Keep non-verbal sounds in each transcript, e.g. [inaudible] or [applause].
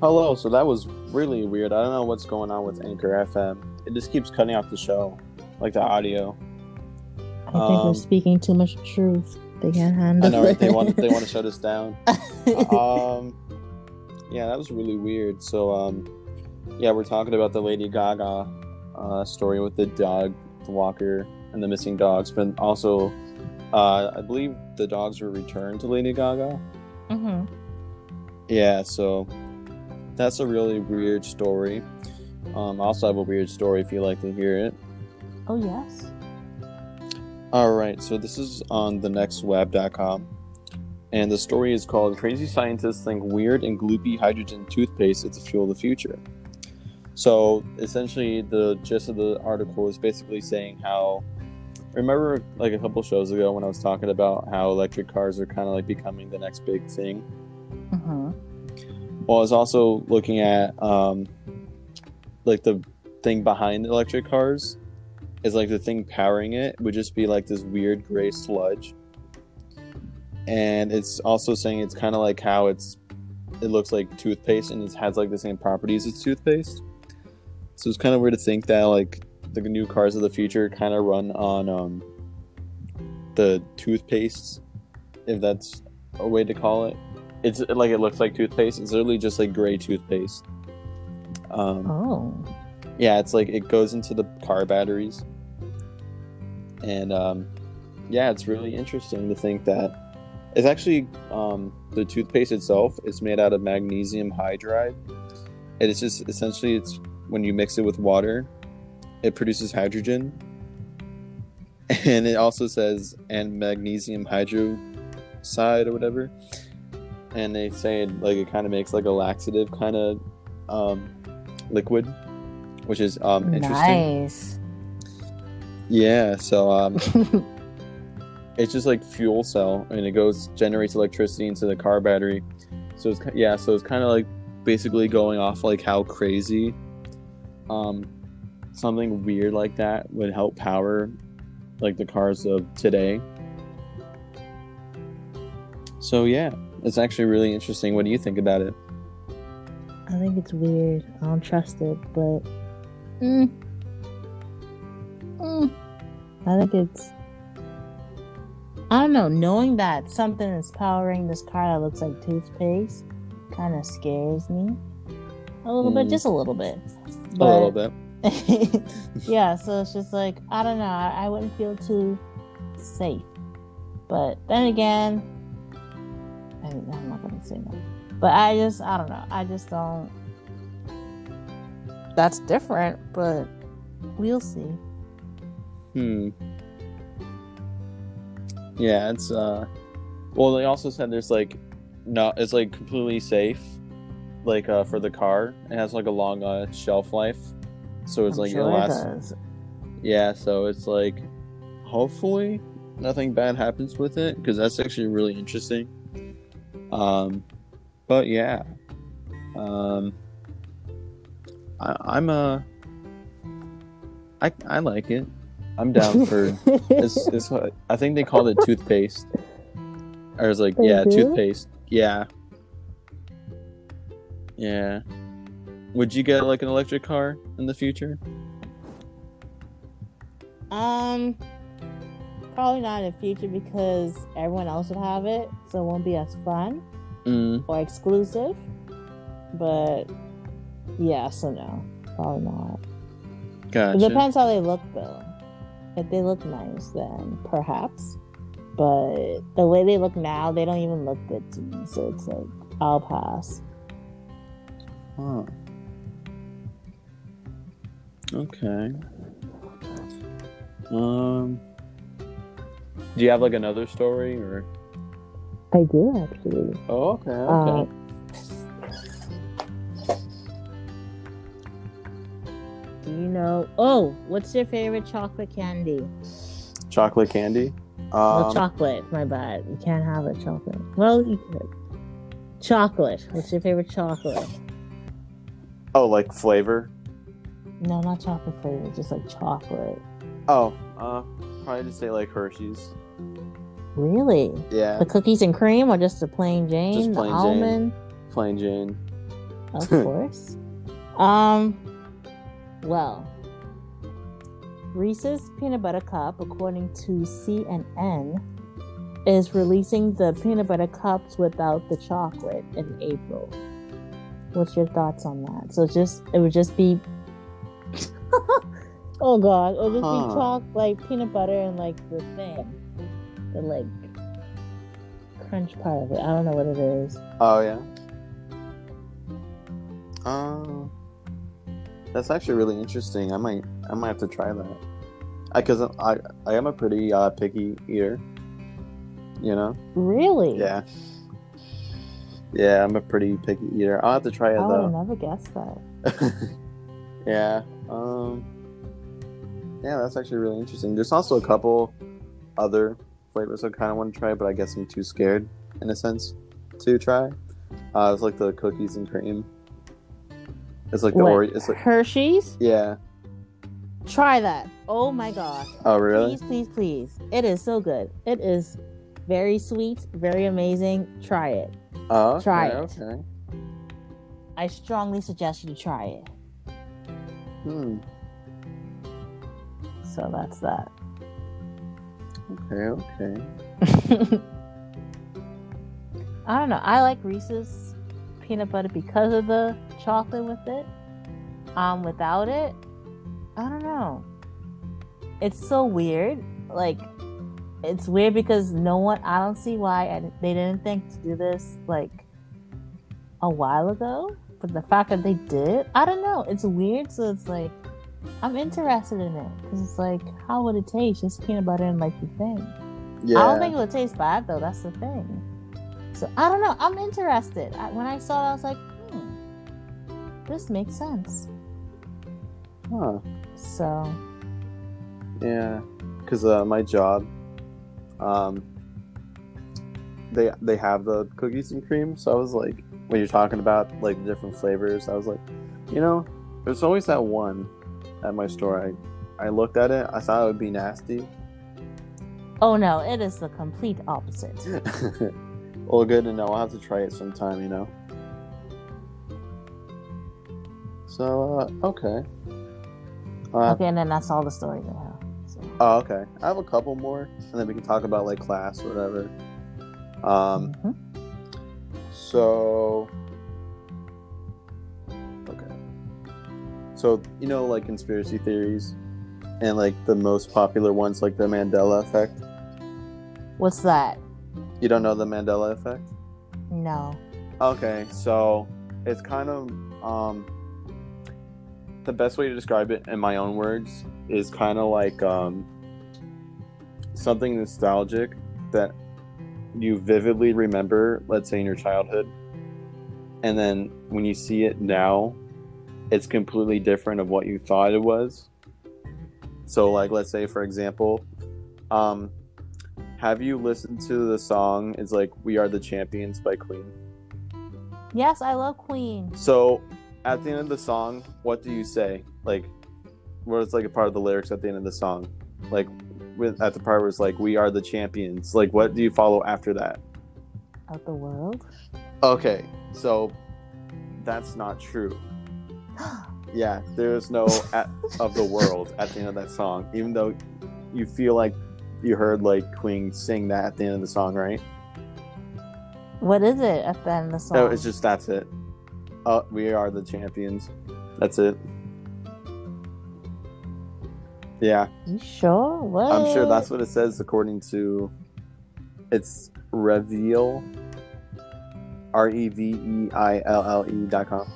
Hello. So that was really weird. I don't know what's going on with Anchor FM. It just keeps cutting off the show, like the audio. I think Um, we're speaking too much truth. They can't handle I know, right? They want they want to shut us down. [laughs] um, yeah, that was really weird. So, um, yeah, we're talking about the Lady Gaga uh, story with the dog, the walker, and the missing dogs, but also, uh, I believe the dogs were returned to Lady Gaga. hmm Yeah, so that's a really weird story. Um, I also have a weird story if you like to hear it. Oh yes. All right, so this is on thenextweb.com. And the story is called Crazy Scientists Think Weird and Gloopy Hydrogen Toothpaste is the Fuel of the Future. So essentially, the gist of the article is basically saying how. Remember, like a couple shows ago, when I was talking about how electric cars are kind of like becoming the next big thing? hmm Well, I was also looking at um, like the thing behind electric cars is like the thing powering it would just be like this weird gray sludge. And it's also saying it's kind of like how it's it looks like toothpaste and it has like the same properties as toothpaste. So it's kind of weird to think that like the new cars of the future kind of run on um, the toothpaste, if that's a way to call it it's like it looks like toothpaste. It's literally just like gray toothpaste. Um, Oh. yeah, it's like it goes into the car batteries, and um, yeah, it's really interesting to think that it's actually um, the toothpaste itself is made out of magnesium hydride, and it's just essentially it's when you mix it with water, it produces hydrogen, [laughs] and it also says and magnesium hydroxide or whatever and they say it, like it kind of makes like a laxative kind of um, liquid, which is um, interesting. Nice. Yeah, so um, [laughs] it's just like fuel cell, and it goes generates electricity into the car battery. So it's yeah, so it's kind of like basically going off like how crazy um, something weird like that would help power like the cars of today. So yeah, it's actually really interesting. What do you think about it? I think it's weird. I don't trust it, but mm. Mm. I think it's. I don't know. Knowing that something is powering this car that looks like toothpaste kind of scares me a little bit, Mm. just a little bit. a little bit. [laughs] yeah, so it's just like I don't know. I, I wouldn't feel too safe, but then again, I, I'm not gonna say no. But I just I don't know. I just don't. That's different, but we'll see. Hmm. Yeah, it's uh. Well, they also said there's like, no, it's like completely safe, like uh for the car. It has like a long uh shelf life, so it's I'm like sure it does. Yeah, so it's like, hopefully, nothing bad happens with it because that's actually really interesting. Um, but yeah, um, I, I'm uh, I I like it. I'm down [laughs] for it's, it's what I think they called it toothpaste. I was like They yeah, do? toothpaste. Yeah. Yeah. Would you get like an electric car in the future? Um, probably not in the future because everyone else would have it, so it won't be as fun Mm, or exclusive. But yeah, so no, probably not. gotcha. It depends how they look, though. If they look nice, then perhaps. But the way they look now, they don't even look good to me. So it's like I'll pass. Huh. Okay. Um. Do you have like another story or? I do actually. Oh, okay. Uh, do you know? Oh, what's your favorite chocolate candy? chocolate candy. well, Um, chocolate. My bad. You can't have a chocolate. Well, you could. Chocolate. What's your favorite chocolate? oh, like flavor. No, not chocolate flavor. Just like chocolate. Oh, uh, probably just say like Hershey's. Really? Yeah, The cookies and cream, or just the plain Jane? Just the plain Jane. almond? plain Jane. Of [laughs] course. um. Well, Reese's Peanut Butter Cup, according to CNN, is releasing the peanut butter cups without the chocolate in April. What's your thoughts on that? So just it would just be [laughs] Oh god, it would just Huh. be chalk like peanut butter and like the thing. The like crunch part of it. I don't know what it is. Oh yeah. Um, that's actually really interesting. I might, I might have to try that. I, cause I, I am a pretty uh, picky eater. You know. Really? Yeah. Yeah, I'm a pretty picky eater. I'll have to try it though. I would never guessed that. [laughs] yeah. Um. Yeah, that's actually really interesting. There's also a couple other flavors I kind of want to try, but I guess I'm too scared, in a sense, to try. Uh, it's like the cookies and cream. It's like the What, Oreo. It's like Hershey's? yeah. Try that. Oh my gosh. Oh really? Please, please, please. It is so good. It is very sweet, very amazing. Try it. Oh, okay, Try it. Okay. I strongly suggest you try it. Hmm. So that's that. Okay. Okay. [laughs] I don't know. I like Reese's peanut butter because of the chocolate with it. Um, without it, I don't know. It's so weird. Like, it's weird because no one. I don't see why I, they didn't think to do this like a while ago. But the fact that they did, I don't know. It's weird. So it's like I'm interested in it because it's like, how would it taste? Just peanut butter and like the thing. Yeah. I don't think it would taste bad though. That's the thing. So I don't know. I'm interested. I, when I saw it, I was like, hmm, this makes sense. Huh. So Yeah, because uh, my job, um, they they have the cookies and cream. So I was like, when you're talking about like different flavors, I was like, you know, there's always that one at my store. I I looked at it, I thought it would be nasty. oh no, it is the complete opposite. [laughs] well, good to know. I'll have to try it sometime. You know. So uh, okay. Uh, Okay, and then that's all the stories I have. So. Oh, okay. I have a couple more, and then we can talk about like class or whatever. Um, Mhm. so So you know, like conspiracy theories, and like the most popular ones, like the Mandela effect. What's that? You don't know the Mandela effect? No. Okay, so it's kind of um the best way to describe it in my own words is kind of like um something nostalgic that you vividly remember, let's say in your childhood. And then when you see it now, it's completely different of what you thought it was. So like let's say for example, um have you listened to the song it's like We Are the Champions by Queen? Yes, I love Queen. So, at the end of the song, what do you say? Like, what is like a part of the lyrics at the end of the song? Like, with at the part where it's like, "We are the champions." Like, what do you follow after that? Of the world. Okay, so that's not true. Yeah, there's no at, of the world at the end of that song, even though you feel like you heard like Queen sing that at the end of the song, right? what is it at the end of the song? No, it's just that's it. Uh, we are the champions. That's it. Yeah. You sure? What? I'm sure that's what it says according to it's reveal R E V E I L L E dot com.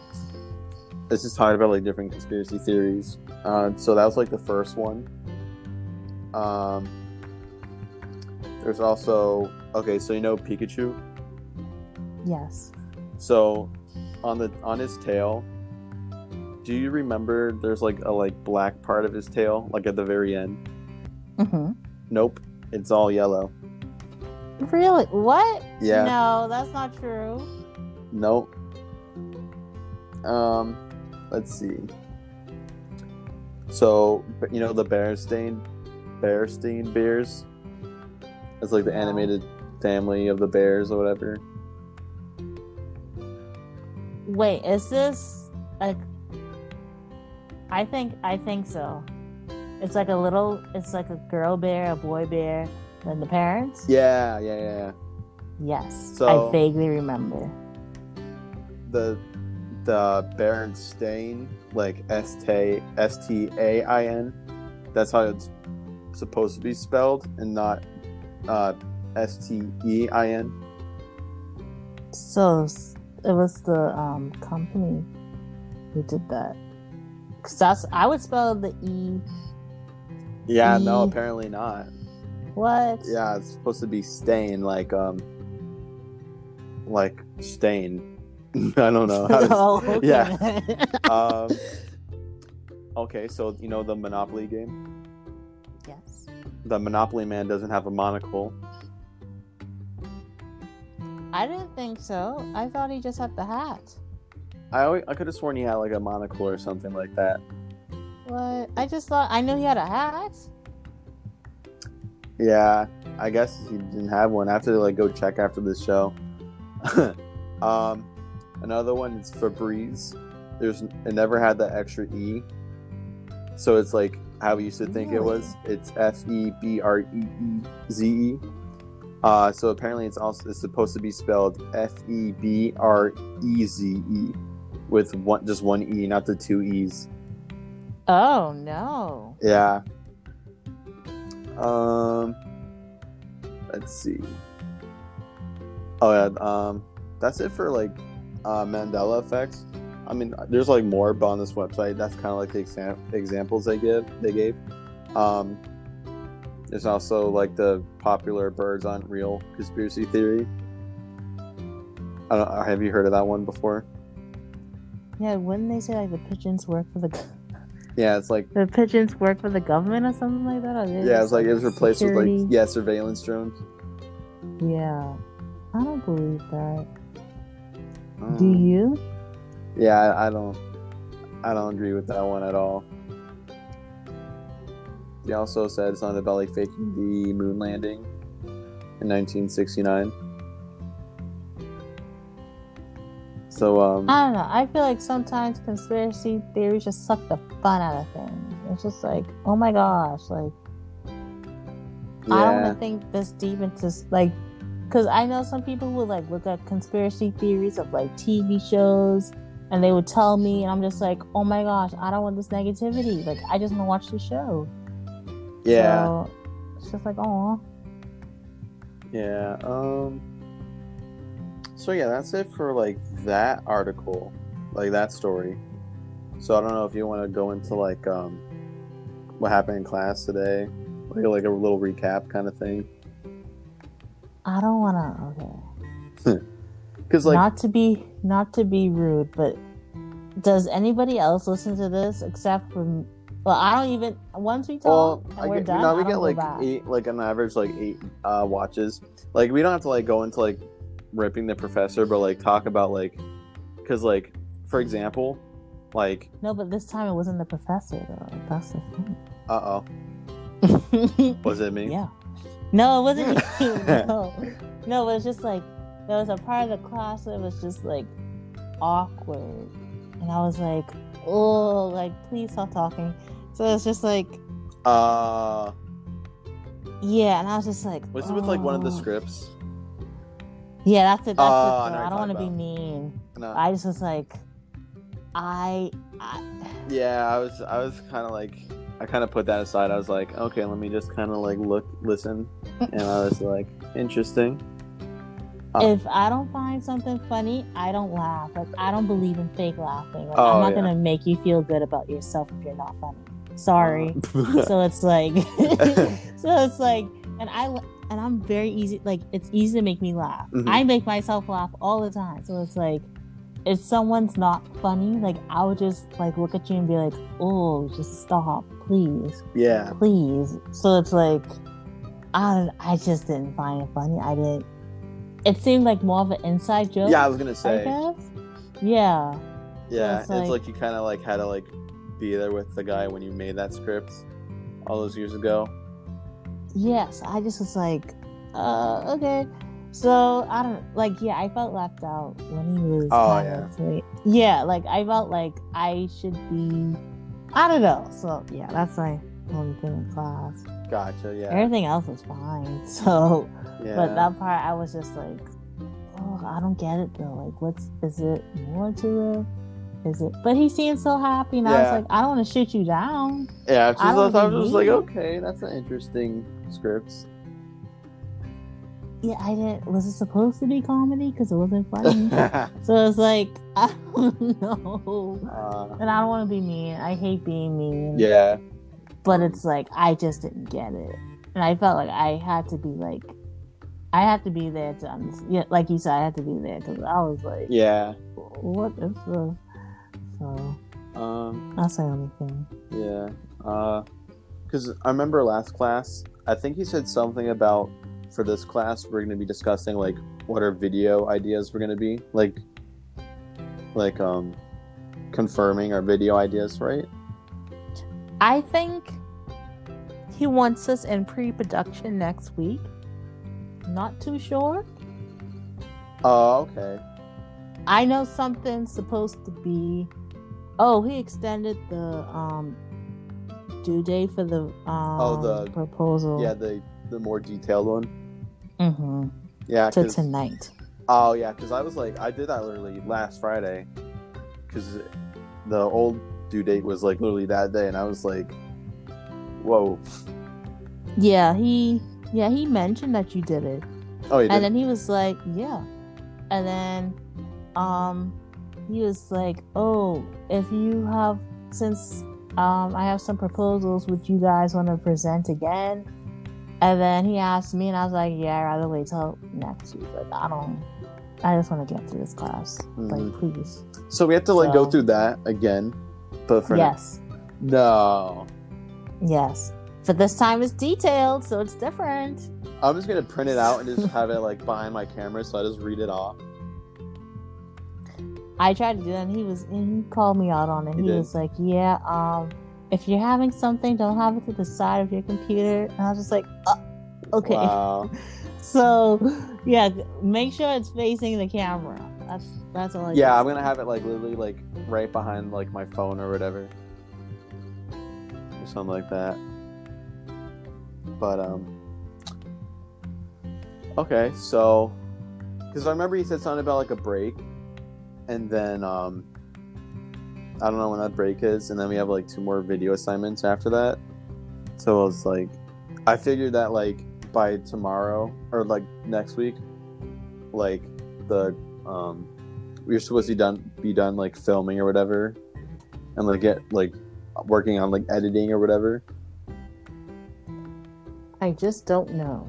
It's just talking about like different conspiracy theories. Uh, so that was like the first one. Um, there's also okay, so you know Pikachu. Yes. So on the on his tail, do you remember there's like a like black part of his tail, like at the very end? hmm Nope, it's all yellow. Really? What? Yeah. No, that's not true. Nope. Um, let's see. So you know the Bearstein, Bearstein Bears. It's like the animated family of the bears or whatever. Wait, is this like? I think I think so. It's like a little. It's like a girl bear, a boy bear, and the parents. Yeah, yeah, yeah. yeah. Yes, So- I vaguely remember. The the Berenstain, like S T S T A I N. That's how it's supposed to be spelled, and not uh, S T E I N. So it was the um company who did that. Cause that's I would spell the E. Yeah, no, E. apparently not. What? Yeah, it's supposed to be stain, like um, like stain. [laughs] I don't know. [laughs] Oh, [laughs] okay. yeah. um, okay, so you know the Monopoly game. yes. The Monopoly man doesn't have a monocle. I didn't think so. I thought he just had the hat. I always, I could have sworn he had like a monocle or something like that. What? I just thought I knew he had a hat. Yeah, I guess he didn't have one. I have to like go check after this show. um, another one is Febreze. There's it never had that extra e, so it's like how we used to think it was. It's F E B R E E Z E. Uh, so apparently it's also it's supposed to be spelled F E B R E Z E, with one just one e, not the two e's. Oh no. Yeah. Um. Let's see. Oh yeah. Um. That's it for like uh, Mandela effects. I mean, there's like more, but on this website, that's kind of like the exam- examples they give. They gave. Um. There's also like the popular birds aren't real conspiracy theory. I don't, have you heard of that one before? Yeah, wouldn't they say like the pigeons work for the Yeah, it's like the pigeons work for the government or something like that? Or yeah, it's like it was replaced with like yeah surveillance drones. Yeah. I don't believe that. Do Um, you? Yeah, I, I don't. I don't agree with that one at all. He also said something about like faking the moon landing in 1969. So um, I don't know. I feel like sometimes conspiracy theories just suck the fun out of things. It's just like, oh my gosh, like I don't want to think this deep into like, because I know some people would like look at conspiracy theories of like TV shows, and they would tell me, and I'm just like, oh my gosh, I don't want this negativity. Like I just want to watch the show. yeah, So, it's just like, oh, yeah. Um. So yeah, that's it for like that article, like that story. So I don't know if you want to go into like um, what happened in class today, like like a little recap kind of thing. I don't want to. Okay. [laughs] Because like not to be not to be rude, but does anybody else listen to this except for? Well, I don't even. Once we Well, talk and we're get, done, no, we get like eight, like on average, like eight uh, watches. Like we don't have to like go into like ripping the professor, but like talk about like, because like for example, like No, but this time it wasn't the professor though. That's the thing. uh oh, [laughs] was it me? yeah. No, it wasn't you. [laughs] No, no, it was just like there was a part of the class that was just like awkward, and I was like, oh, like please stop talking. So it's just like, Uh, yeah, and I was just like, was it with like one of the oh. scripts? Yeah, that's it. That's Oh, I it. know I don't want to be mean. No. I just was like, I, I yeah, I was, I was kind of like, I kind of put that aside. I was like, okay, let me just kind of like look, listen, and I was like, interesting. Oh. if I don't find something funny, I don't laugh. Like I don't believe in fake laughing. Like, Oh, I'm not yeah. gonna make you feel good about yourself if you're not funny. Sorry. Uh, [laughs] so it's like, [laughs] [laughs] so it's like, and I and I'm very easy. Like it's easy to make me laugh. Mhm. I make myself laugh all the time. So it's like, if someone's not funny, like I would just like look at you and be like, oh, just stop, please. yeah, please. So it's like, I don't, I just didn't find it funny. I didn't. It seemed like more of an inside joke. yeah. I was gonna say. Yeah. Yeah, it's it's, like, like- you kind of like had to like be there with the guy when you made that script all those years ago. Yes. I just was like, uh, okay. So I don't like. Yeah, I felt left out when he was. Oh, yeah. Yeah, like I felt like I should be. I don't know. So yeah, that's my only thing in class. Gotcha. Yeah. Everything else was fine. [laughs] So, Yeah. but that part, I was just like, oh, I don't get it though. Like, what's is it more to it? Is it? But he seemed so happy, and I was like, I don't want to shoot you down. yeah. Just, I I, don't thought I was just like, okay, that's an interesting script. Yeah, I didn't. Was it supposed to be comedy? Because it wasn't funny. [laughs] so it's like, [laughs] I don't know. uh, And I don't want to be mean. I hate being mean. yeah. But it's like I just didn't get it, and I felt like I had to be like, I had to be there to understand. Yeah, like you said, I had to be there because I was like, Yeah. what is the? So Um. that's the only thing. Yeah. Uh. Because I remember last class, I think he said something about for this class we're going to be discussing like what our video ideas were going to be like, like um, confirming our video ideas, right? I think he wants us in pre-production next week. Not too sure. Oh, okay. I know something's supposed to be. Oh, he extended the um due date for the um Oh, the- proposal. Yeah, the the more detailed one. Hmm Yeah. To tonight. Oh yeah, because I was like, I did that literally last Friday, because the old due date was like literally that day, and I was like, whoa. Yeah, he yeah he mentioned that you did it, Oh, you and then he was like, yeah, and then um he was like, oh, if you have since um I have some proposals, would you guys want to present again? And then he asked me, and I was like, yeah, I'd rather wait till next week. Like I don't, I just want to get through this class. Like Mhm. please, So we have to like go through that again, but for yes, no, yes. But this time it's detailed, so it's different. I'm just gonna print it out and just have it like behind my camera, so I just read it off. I tried to do that, and he was, and he called me out on it. He He, was like, "Yeah, um, if you're having something, don't have it to the side of your computer." And I was just like, uh, "Okay." Wow. [laughs] So, yeah, make sure it's facing the camera. That's that's all. I yeah, I'm gonna have it like literally like right behind like my phone or whatever, or something like that. But um, okay, so because I remember he said something about like a break, and then um, I don't know when that break is, and then we have like two more video assignments after that. So I was like, I figured that like by tomorrow or like next week, like the um we are supposed to be done be done like filming or whatever and like get like working on like editing or whatever I just don't know.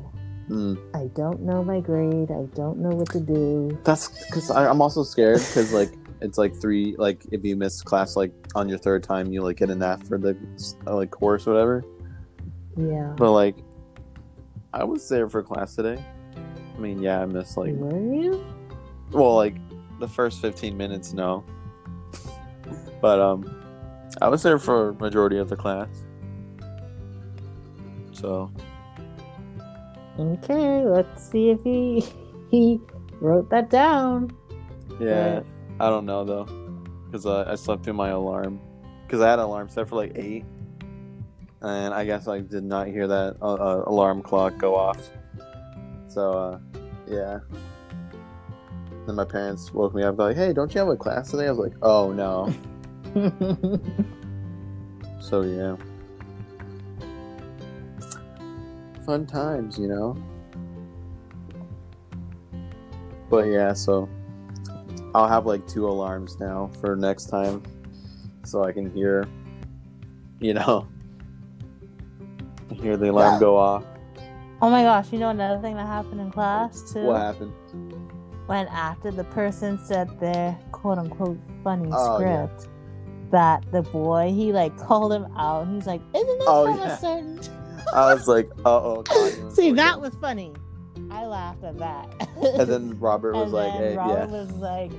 mm. I don't know my grade. I don't know what to do. that's because i'm also scared because like it's like three like if you miss class like on your third time you like get an f for the uh, like course or whatever Yeah. but like i was there for class today i mean yeah i missed like Were you? well like the first 15 minutes no but um i was there for majority of the class so Okay. Let's see if he [laughs] he wrote that down. yeah But- i don't know though because uh, i slept through my alarm. Because i had an alarm set for like 8 and i guess i did not hear that uh, uh, alarm clock go off. So uh yeah. Then my parents woke me up like hey don't you have a class today? I was like oh no. [laughs] So yeah. Fun times, you know. But yeah, so I'll have like two alarms now for next time so I can hear you know hear the alarm go off. oh my gosh! You know another thing that happened in class too. What happened? when after the person said their quote unquote funny Oh, yeah. script that the boy he like called him out and he's like isn't this Oh, from yeah. a certain I was like, uh oh [laughs] see that was funny i laughed at that And then Robert was And like, then hey, Robert yeah. was like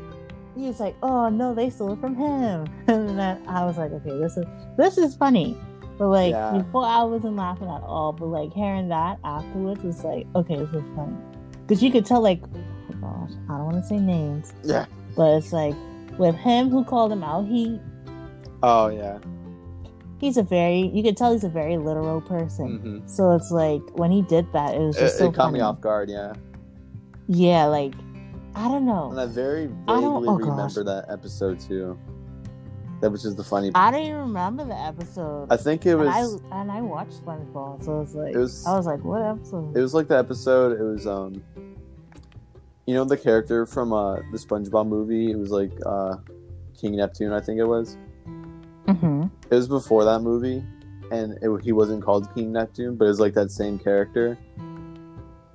he was like oh no they stole it from him [laughs] and then i was like okay this is this is funny but like Yeah. before i wasn't laughing at all but like hearing that afterwards was like okay this is funny because you could tell like, oh gosh, I don't want to say names, Yeah. but it's like with him who called him out, he Oh yeah. He's a very you could tell he's a very literal person. hmm So it's like when he did that, it was It, just so it caught funny. me off guard. Yeah. Yeah, like I don't know. And I very I don't- vaguely oh, gosh. remember that episode too. That was just the funny. I don't even remember the episode. I think it and was. I and I watched SpongeBob, so it's like It was- I was like, what episode? It was like the episode. It was um. You know the character from uh the SpongeBob movie. It was like uh, King Neptune. I think it was. It was before that movie, and it, he wasn't called King Neptune, but it was like that same character.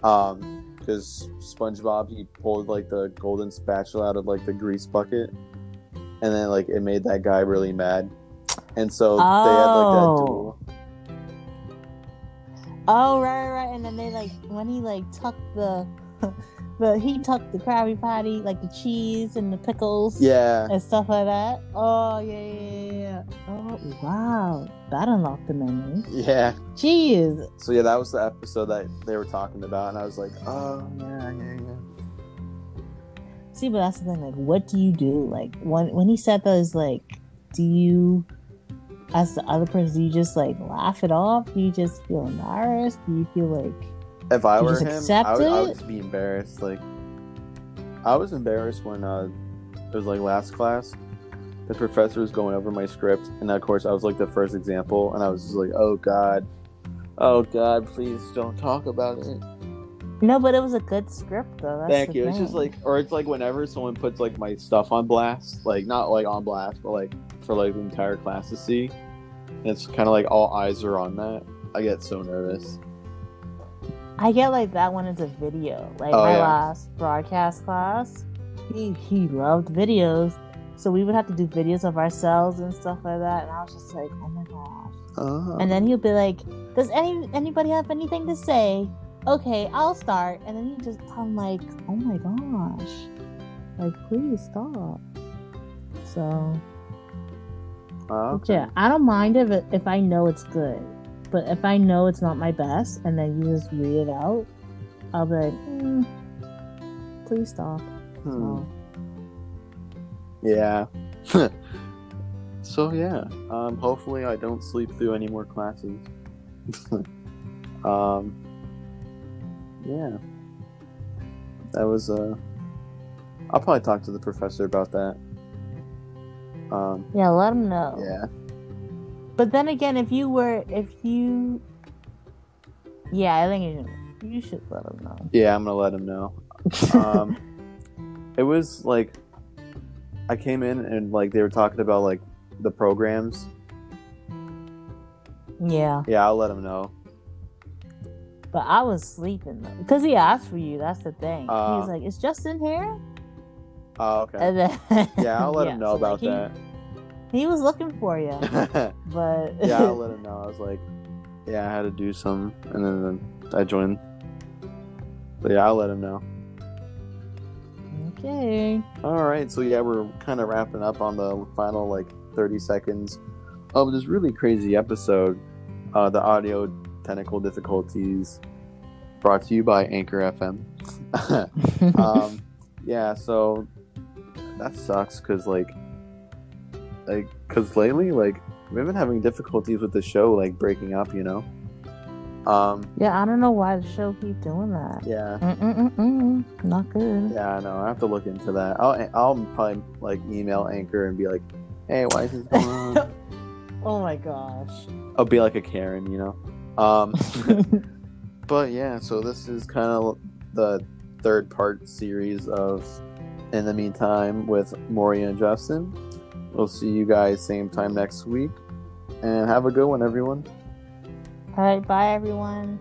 Um, because SpongeBob he pulled like the golden spatula out of like the grease bucket, and then like it made that guy really mad, and so they had like that Oh. duel. Oh right, right, and then they like when he like tucked the [laughs] the he tucked the Krabby Patty like the cheese and the pickles Yeah, and stuff like that. Oh yeah, yeah, yeah. Oh wow, that unlocked the menu. yeah. Jeez. So yeah, that was the episode that they were talking about, and I was like, oh yeah, yeah, yeah. See, but that's the thing. Like, what do you do? Like when when he said that, is like, do you, as the other person, do you just like laugh it off? Do you just feel embarrassed? Do you feel like If I You were him, I would, I would just be embarrassed. Like, I was embarrassed when uh, it was like last class. The professor was going over my script, and of course, I was like the first example, and I was just like, "Oh God, oh God, please don't talk about it." no? But it was a good script though. That's Thank you. It's just like, or it's like whenever someone puts like my stuff on blast, like not like on blast, but like for like the entire class to see. And it's kind of like all eyes are on that. I get so nervous. I get like that when it's a video. Like Oh, my yeah. last broadcast class, he he loved videos, so we would have to do videos of ourselves and stuff like that. And I was just like, oh my gosh. Oh. And then he'll be like, "Does any anybody have anything to say?" Okay, I'll start. And then he just, I'm like, "Oh my gosh, like please stop." So Oh, but yeah, I don't mind if it, if I know it's good, but if I know it's not my best, and then you just read it out, I'll be like, mm, "Please stop." Hmm. So, Yeah. [laughs] so yeah, um, hopefully I don't sleep through any more classes. [laughs] um, yeah, that was Uh, I'll probably talk to the professor about that. Um, yeah, let him know. yeah, But then again, if you were, if you, yeah, I think you should, you should let him know. yeah, I'm gonna let him know. Um, [laughs] it was like I came in and like they were talking about like the programs. yeah. Yeah, I'll let him know. But I was sleeping though, because he asked for you. That's the thing. he Uh, was like, "Is Justin here?" Oh, okay. And then Yeah, I'll let [laughs] Yeah, him know so, like, about he, that. He was looking for you, [laughs] but yeah, I'll [laughs] let him know. I was like, yeah, I had to do some, and then, then I joined. But yeah, I'll let him know. okay. All right, so yeah, we're kind of wrapping up on the final like 30 seconds of this really crazy episode. Uh, the audio technical difficulties brought to you by Anchor FM. [laughs] um, yeah, so that sucks because like, like, because lately, like, we've been having difficulties with the show, like breaking up. You know. Um. yeah, I don't know why the show keep doing that. Yeah. Mm-mm-mm-mm. Not good. Yeah. I know. I have to look into that. I'll. I'll probably like email Anchor and be like, "Hey, why is this [laughs] going on?" Oh my gosh. I'll be like a Karen, you know. Um. [laughs] but yeah, so this is kind of the third part series of In the Meantime with Mauria and Justin. We'll see you guys same time next week. And have a good one, everyone. All right, bye everyone.